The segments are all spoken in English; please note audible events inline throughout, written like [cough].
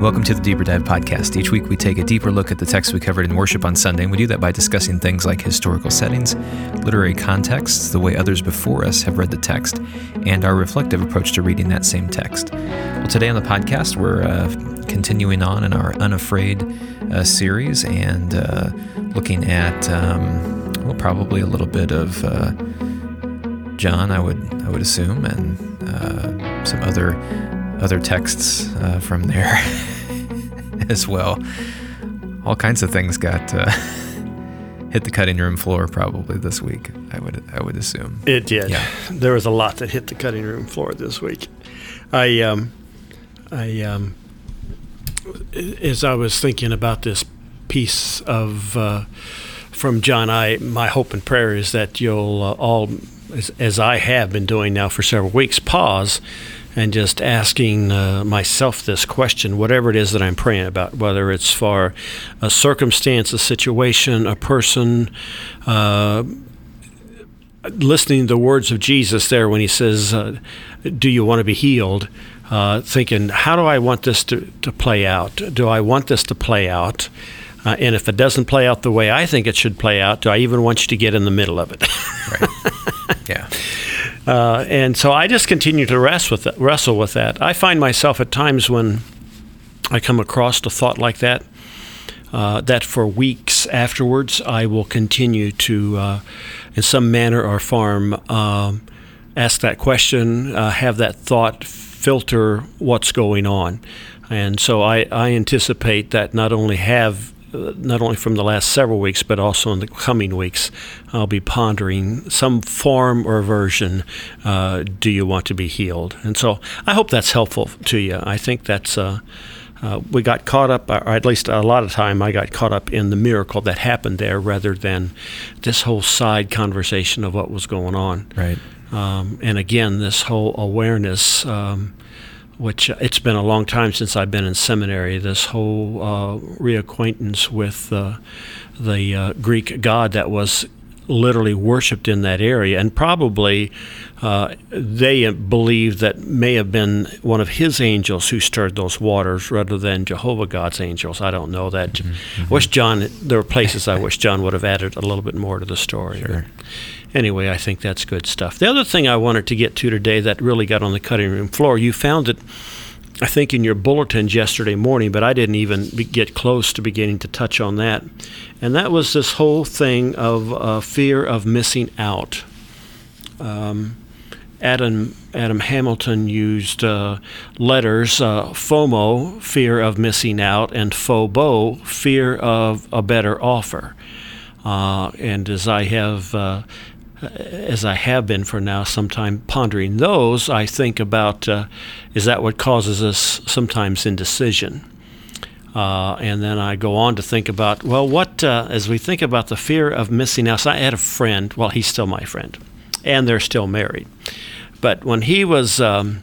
Welcome to the Deeper Dive Podcast. Each week we take a deeper look at the text we covered in worship on Sunday, and we do that by discussing things like historical settings, literary contexts, the way others before us have read the text, and our reflective approach to reading that same text. Well, today on the podcast, we're uh, continuing on in our Unafraid uh, series and uh, looking at, um, well, probably a little bit of uh, John, I would I would assume, and uh, some other other texts uh, from there [laughs] [laughs] as well. All kinds of things got uh, [laughs] hit the cutting room floor probably this week. I would I would assume it did. Yeah. There was a lot that hit the cutting room floor this week. I um, I um, as I was thinking about this piece of uh, from John, I my hope and prayer is that you'll uh, all, as, as I have been doing now for several weeks, pause and just asking uh, myself this question, whatever it is that I'm praying about, whether it's for a circumstance, a situation, a person, uh, listening to the words of Jesus there when he says, uh, Do you want to be healed? Uh, thinking, How do I want this to, to play out? Do I want this to play out? Uh, and if it doesn't play out the way I think it should play out, do I even want you to get in the middle of it? [laughs] right. Yeah. Uh, and so I just continue to wrestle with, that, wrestle with that. I find myself at times when I come across a thought like that, uh, that for weeks afterwards I will continue to, uh, in some manner or form, um, ask that question, uh, have that thought filter what's going on. And so I, I anticipate that not only have not only from the last several weeks, but also in the coming weeks, I'll be pondering some form or version. Uh, do you want to be healed? And so I hope that's helpful to you. I think that's. Uh, uh, we got caught up, or at least a lot of time, I got caught up in the miracle that happened there rather than this whole side conversation of what was going on. Right. Um, and again, this whole awareness. Um, which it's been a long time since I've been in seminary. This whole uh, reacquaintance with uh, the uh, Greek god that was literally worshipped in that area, and probably uh, they believe that may have been one of his angels who stirred those waters rather than Jehovah God's angels. I don't know that. Mm-hmm. I wish John. There were places I wish John would have added a little bit more to the story. Sure anyway, I think that's good stuff. The other thing I wanted to get to today that really got on the cutting room floor, you found it, I think, in your bulletins yesterday morning, but I didn't even get close to beginning to touch on that. And that was this whole thing of uh, fear of missing out. Um, Adam Adam Hamilton used uh, letters uh, FOMO, fear of missing out, and FOBO, fear of a better offer. Uh, and as I have uh, as I have been for now some time pondering those, I think about uh, is that what causes us sometimes indecision? Uh, and then I go on to think about, well, what, uh, as we think about the fear of missing out, so I had a friend, well, he's still my friend, and they're still married. But when he was, um,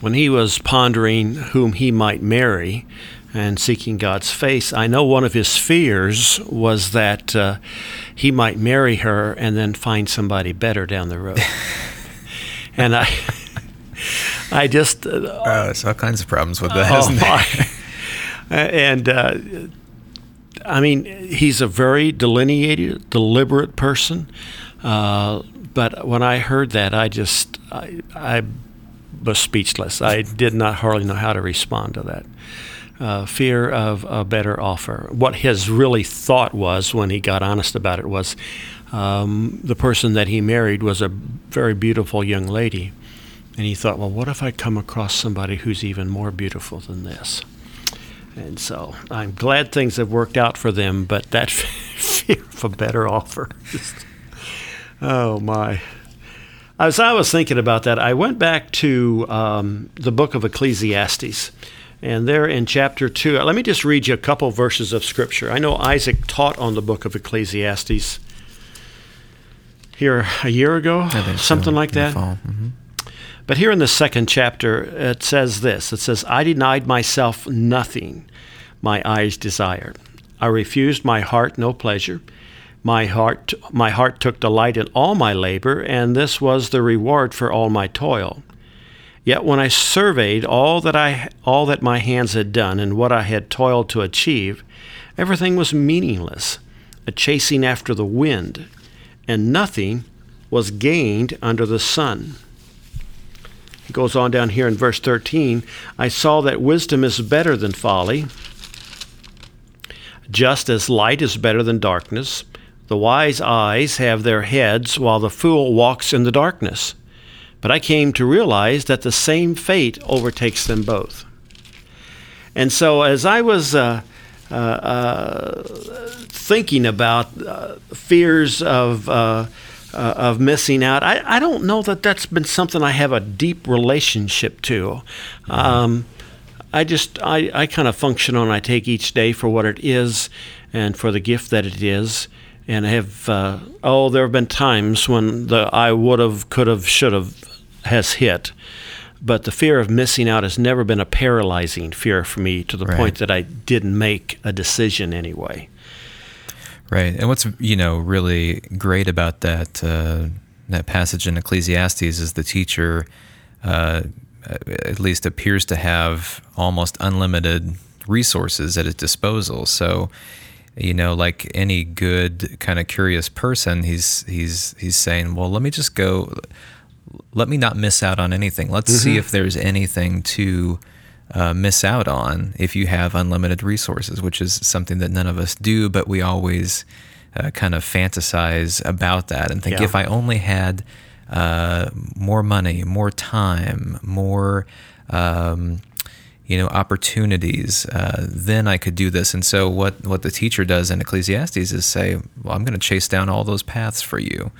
when he was pondering whom he might marry, and seeking God's face. I know one of his fears was that uh, he might marry her and then find somebody better down the road. [laughs] and I, I just uh, uh, there's all kinds of problems with that, oh, there? and uh, I mean, he's a very delineated, deliberate person. Uh, but when I heard that, I just I, I was speechless. I did not hardly know how to respond to that uh, fear of a better offer. What his really thought was when he got honest about it was um, the person that he married was a very beautiful young lady. And he thought, well, what if I come across somebody who's even more beautiful than this? And so I'm glad things have worked out for them, but that [laughs] fear of a better offer. oh, my. As I was thinking about that, I went back to um, the book of Ecclesiastes. And there in chapter 2, let me just read you a couple verses of scripture. I know Isaac taught on the book of Ecclesiastes here a year ago, something so, like that. Mm-hmm. But here in the second chapter, it says this it says, I denied myself nothing my eyes desired. I refused my heart no pleasure. My heart, my heart took delight in all my labor, and this was the reward for all my toil. Yet when I surveyed all that I all that my hands had done and what I had toiled to achieve, everything was meaningless, a chasing after the wind, and nothing was gained under the sun. He goes on down here in verse 13 I saw that wisdom is better than folly, just as light is better than darkness. The wise eyes have their heads, while the fool walks in the darkness. But I came to realize that the same fate overtakes them both. And so, as I was uh, uh, uh, thinking about uh, fears of uh, uh, of missing out, I, I don't know that that's been something I have a deep relationship to. Um, I just I, I kind of function on I take each day for what it is and for the gift that it is and I have uh, oh there have been times when the I would have could have should have has hit but the fear of missing out has never been a paralyzing fear for me to the Right. point that I didn't make a decision anyway Right, and what's you know really great about that uh, that passage in Ecclesiastes is the teacher, uh, at least appears to have almost unlimited resources at his disposal. So, you know, like any good kind of curious person, he's he's he's saying, well, let me just go, let me not miss out on anything. Let's see if there's anything to uh, miss out on if you have unlimited resources, which is something that none of us do, but we always uh, kind of fantasize about that and think Yeah. if I only had uh, more money, more time, more. Um, you know opportunities uh, then i could do this. And so what what the teacher does in ecclesiastes is say well i'm going to chase down all those paths for you.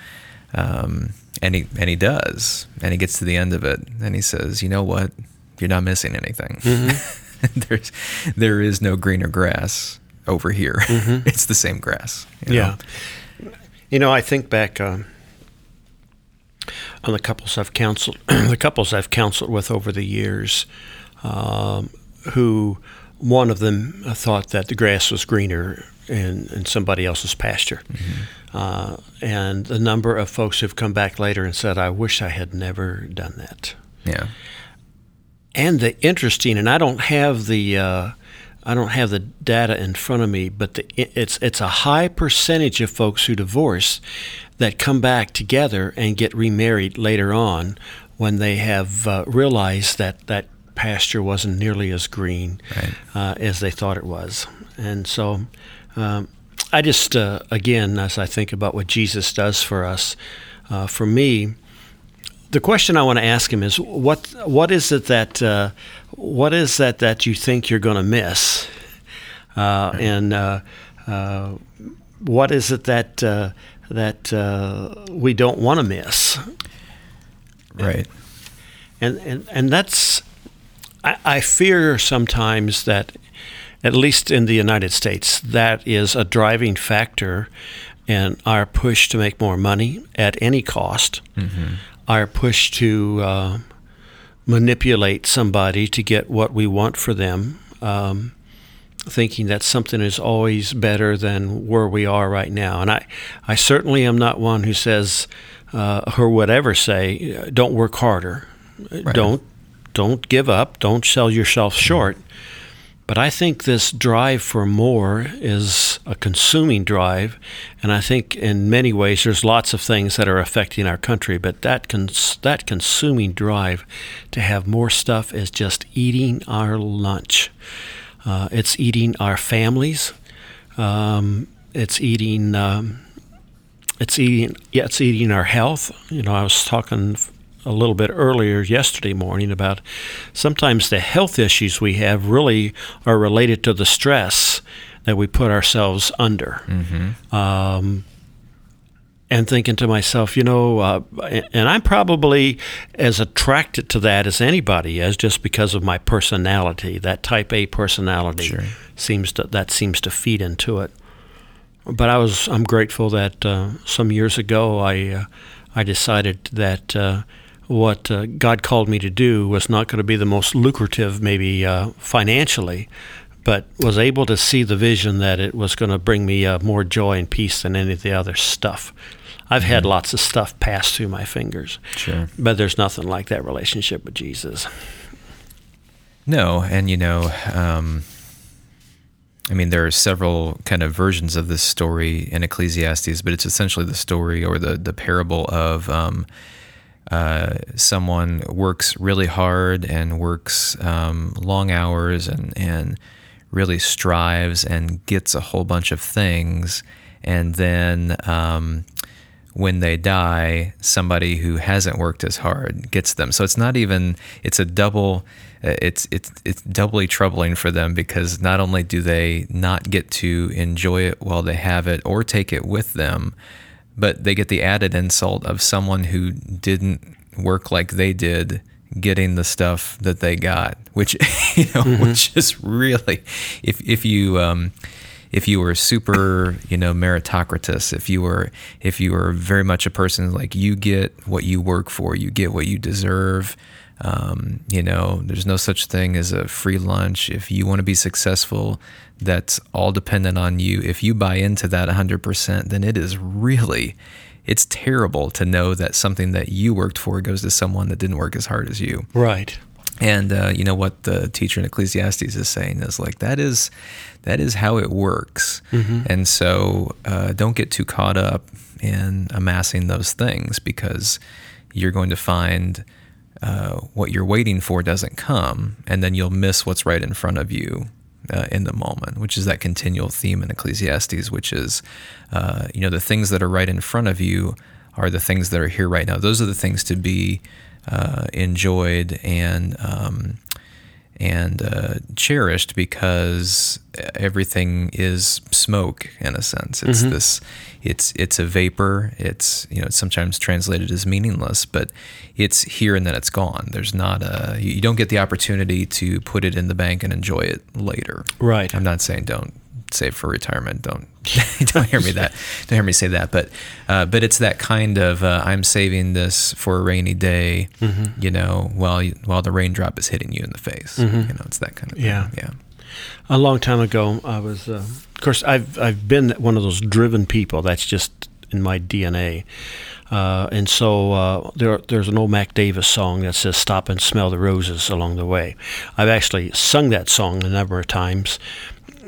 Um, and he and he does and he gets to the end of it and he says you know what? You're not missing anything. [laughs] There's there is no greener grass over here. [laughs] It's the same grass you know? Yeah. You know, I think back um, on the couples I've counseled, [clears throat] the couples I've counseled with over the years, um, who one of them thought that the grass was greener in, in somebody else's pasture. Uh, and the number of folks who've come back later and said, I wish I had never done that. Yeah. And the interesting and I don't have the uh, I don't have the data in front of me, but the, it's it's a high percentage of folks who divorce that come back together and get remarried later on when they have uh, realized that that pasture wasn't nearly as green Right. uh, as they thought it was, and so. Um, I just, uh, again, as I think about what Jesus does for us, uh, for me, the question I want to ask him is what what is it that uh, what is that that you think you're going to miss, uh, and uh, uh, what is it that uh, that uh, we don't want to miss, right and and and that's I, I fear sometimes that at least in the United States that is a driving factor in our push to make more money at any cost. Our push to uh, manipulate somebody to get what we want for them, um, thinking that something is always better than where we are right now. And I, I certainly am not one who says, uh, or would ever say, don't work harder, don't, don't give up, don't sell yourself short. But I think this drive for more is a consuming drive, and I think in many ways there's lots of things that are affecting our country. But that cons- that consuming drive to have more stuff is just eating our lunch. Uh, it's eating our families. Um, it's eating. Um, it's eating. Yeah, it's eating our health. You know, I was talking a little bit earlier yesterday morning about sometimes the health issues we have really are related to the stress that we put ourselves under. Um, and thinking to myself, you know, uh, and I'm probably as attracted to that as anybody is, just because of my personality. That Type A personality Sure. seems to that seems to feed into it. But I was I'm grateful that uh, some years ago I uh, I decided that uh, what uh, God called me to do was not going to be the most lucrative, maybe uh, financially, but was able to see the vision that it was going to bring me uh, more joy and peace than any of the other stuff. I've had lots of stuff pass through my fingers, Sure. but there's nothing like that relationship with Jesus. No, and you know, um, I mean, there are several kind of versions of this story in Ecclesiastes, but it's essentially the story or the the parable of um, uh, someone works really hard and works um, long hours and and really strives and gets a whole bunch of things, and then um, when they die, somebody who hasn't worked as hard gets them. So it's not even it's a double uh, it's it's it's doubly troubling for them because not only do they not get to enjoy it while they have it or take it with them, but they get the added insult of someone who didn't work like they did getting the stuff that they got, which [laughs] you know, which is really if if you um, if you were super, you know, meritocratus, if you were if you were very much a person like you get what you work for, you get what you deserve. Um, you know, there's no such thing as a free lunch. If you want to be successful, that's all dependent on you. If you buy into that 100%, then it is really it's terrible to know that something that you worked for goes to someone that didn't work as hard as you. Right. And uh, you know what the teacher in Ecclesiastes is saying is like that is that is how it works. And so uh, don't get too caught up in amassing those things because you're going to find uh, what you're waiting for doesn't come, and then you'll miss what's right in front of you. Uh, in the moment, which is that continual theme in Ecclesiastes, which is, uh, you know, the things that are right in front of you are the things that are here right now. Those are the things to be uh, enjoyed and um, and uh, cherished because everything is smoke in a sense. It's this, it's it's a vapor. It's you know it's sometimes translated as meaningless, but it's here and then it's gone. There's not a you don't get the opportunity to put it in the bank and enjoy it later. Right. I'm not saying don't save for retirement. Don't [laughs] don't hear me that. Don't hear me say that. But uh, but it's that kind of uh, I'm saving this for a rainy day. Mm-hmm. You know, while you, while the raindrop is hitting you in the face. You know, it's that kind of Yeah. thing. yeah. A long time ago, I was, uh, of course, I've I've been one of those driven people. That's just in my DNA. Uh, and so uh, there, there's an old Mac Davis song that says "Stop and smell the roses along the way." I've actually sung that song a number of times.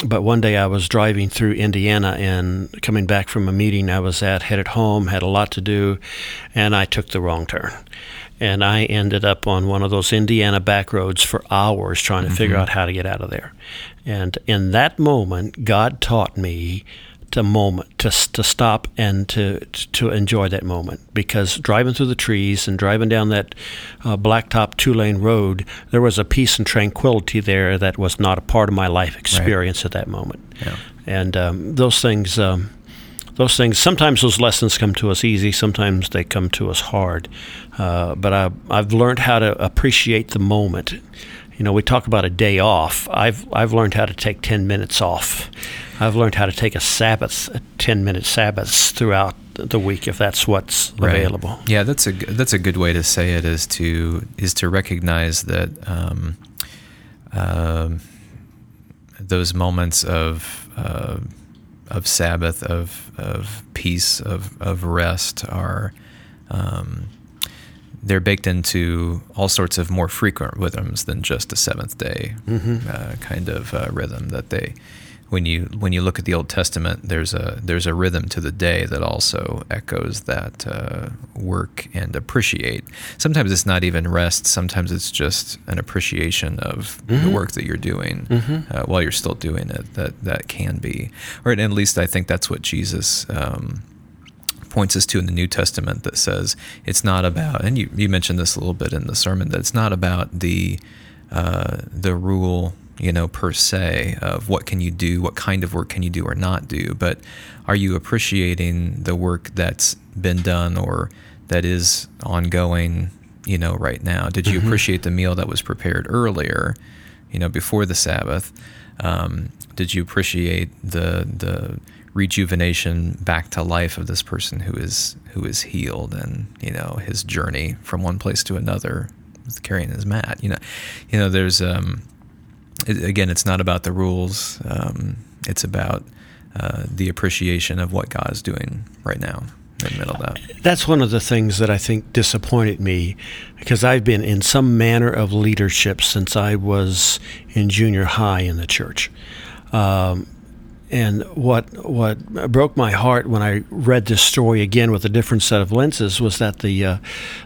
But one day I was driving through Indiana and coming back from a meeting I was at, headed home, had a lot to do, and I took the wrong turn. And I ended up on one of those Indiana back roads for hours trying to figure out how to get out of there. And in that moment, God taught me to moment to to stop and to to enjoy that moment because driving through the trees and driving down that uh, blacktop two lane road, there was a peace and tranquility there that was not a part of my life experience at that moment. Yeah. And um, those things. Um, those things. Sometimes those lessons come to us easy. Sometimes they come to us hard. Uh, but I, i've learned how to appreciate the moment. You know we talk about a day off. I've, I've learned how to take 10 minutes off. I've learned how to take a sabbath a 10 minute sabbaths throughout the week if that's what's Right. available. Yeah, that's a that's a good way to say it is to is to recognize that um, um those moments of uh, of Sabbath of of peace of of rest are. Um, they're baked into all sorts of more frequent rhythms than just a seventh day uh, kind of uh, rhythm that they when you when you look at the Old Testament there's a there's a rhythm to the day that also echoes that uh, work and appreciate. Sometimes it's not even rest. Sometimes it's just an appreciation of the work that you're doing uh, while you're still doing it that that can be. Or at least I think that's what Jesus um, points us to in the New Testament that says it's not about, and you, you mentioned this a little bit in the sermon, that it's not about the uh, the rule, you know, per se of what can you do, what kind of work can you do or not do, but are you appreciating the work that's been done or that is ongoing, you know, right now? Did you appreciate the meal that was prepared earlier, you know, before the Sabbath? Um, did you appreciate the the rejuvenation back to life of this person who is who is healed and you know his journey from one place to another with carrying his mat you know you know there's um again it's not about the rules um it's about uh, the appreciation of what God is doing right now in the middle of that. That's one of the things that I think disappointed me because I've been in some manner of leadership since I was in junior high in the church. Um, and what what broke my heart when I read this story again with a different set of lenses was that the uh,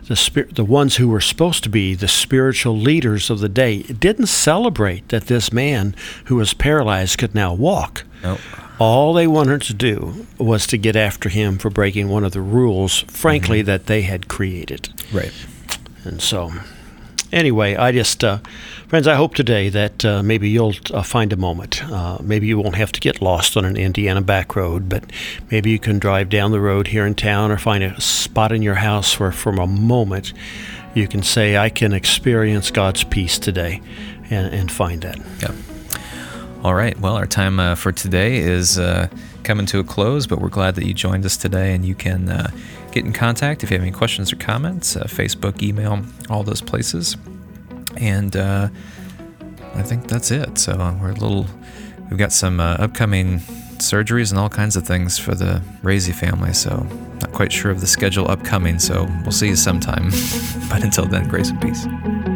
the spirit, the ones who were supposed to be the spiritual leaders of the day didn't celebrate that this man who was paralyzed could now walk. Nope. All they wanted to do was to get after him for breaking one of the rules, frankly, mm-hmm. that they had created. Right. And so, anyway, I just, uh, friends, I hope today that uh, maybe you'll uh, find a moment. Uh, maybe you won't have to get lost on an Indiana back road, but maybe you can drive down the road here in town or find a spot in your house where, from a moment, you can say, I can experience God's peace today and, and find that. Yeah. All right. Well, our time uh, for today is uh, coming to a close, but we're glad that you joined us today. And you can uh, get in contact if you have any questions or comments uh, Facebook, email, all those places. And uh, I think that's it. So we're a little, we've got some uh, upcoming surgeries and all kinds of things for the Razy family. So not quite sure of the schedule upcoming. So we'll see you sometime. [laughs] but until then, grace and peace.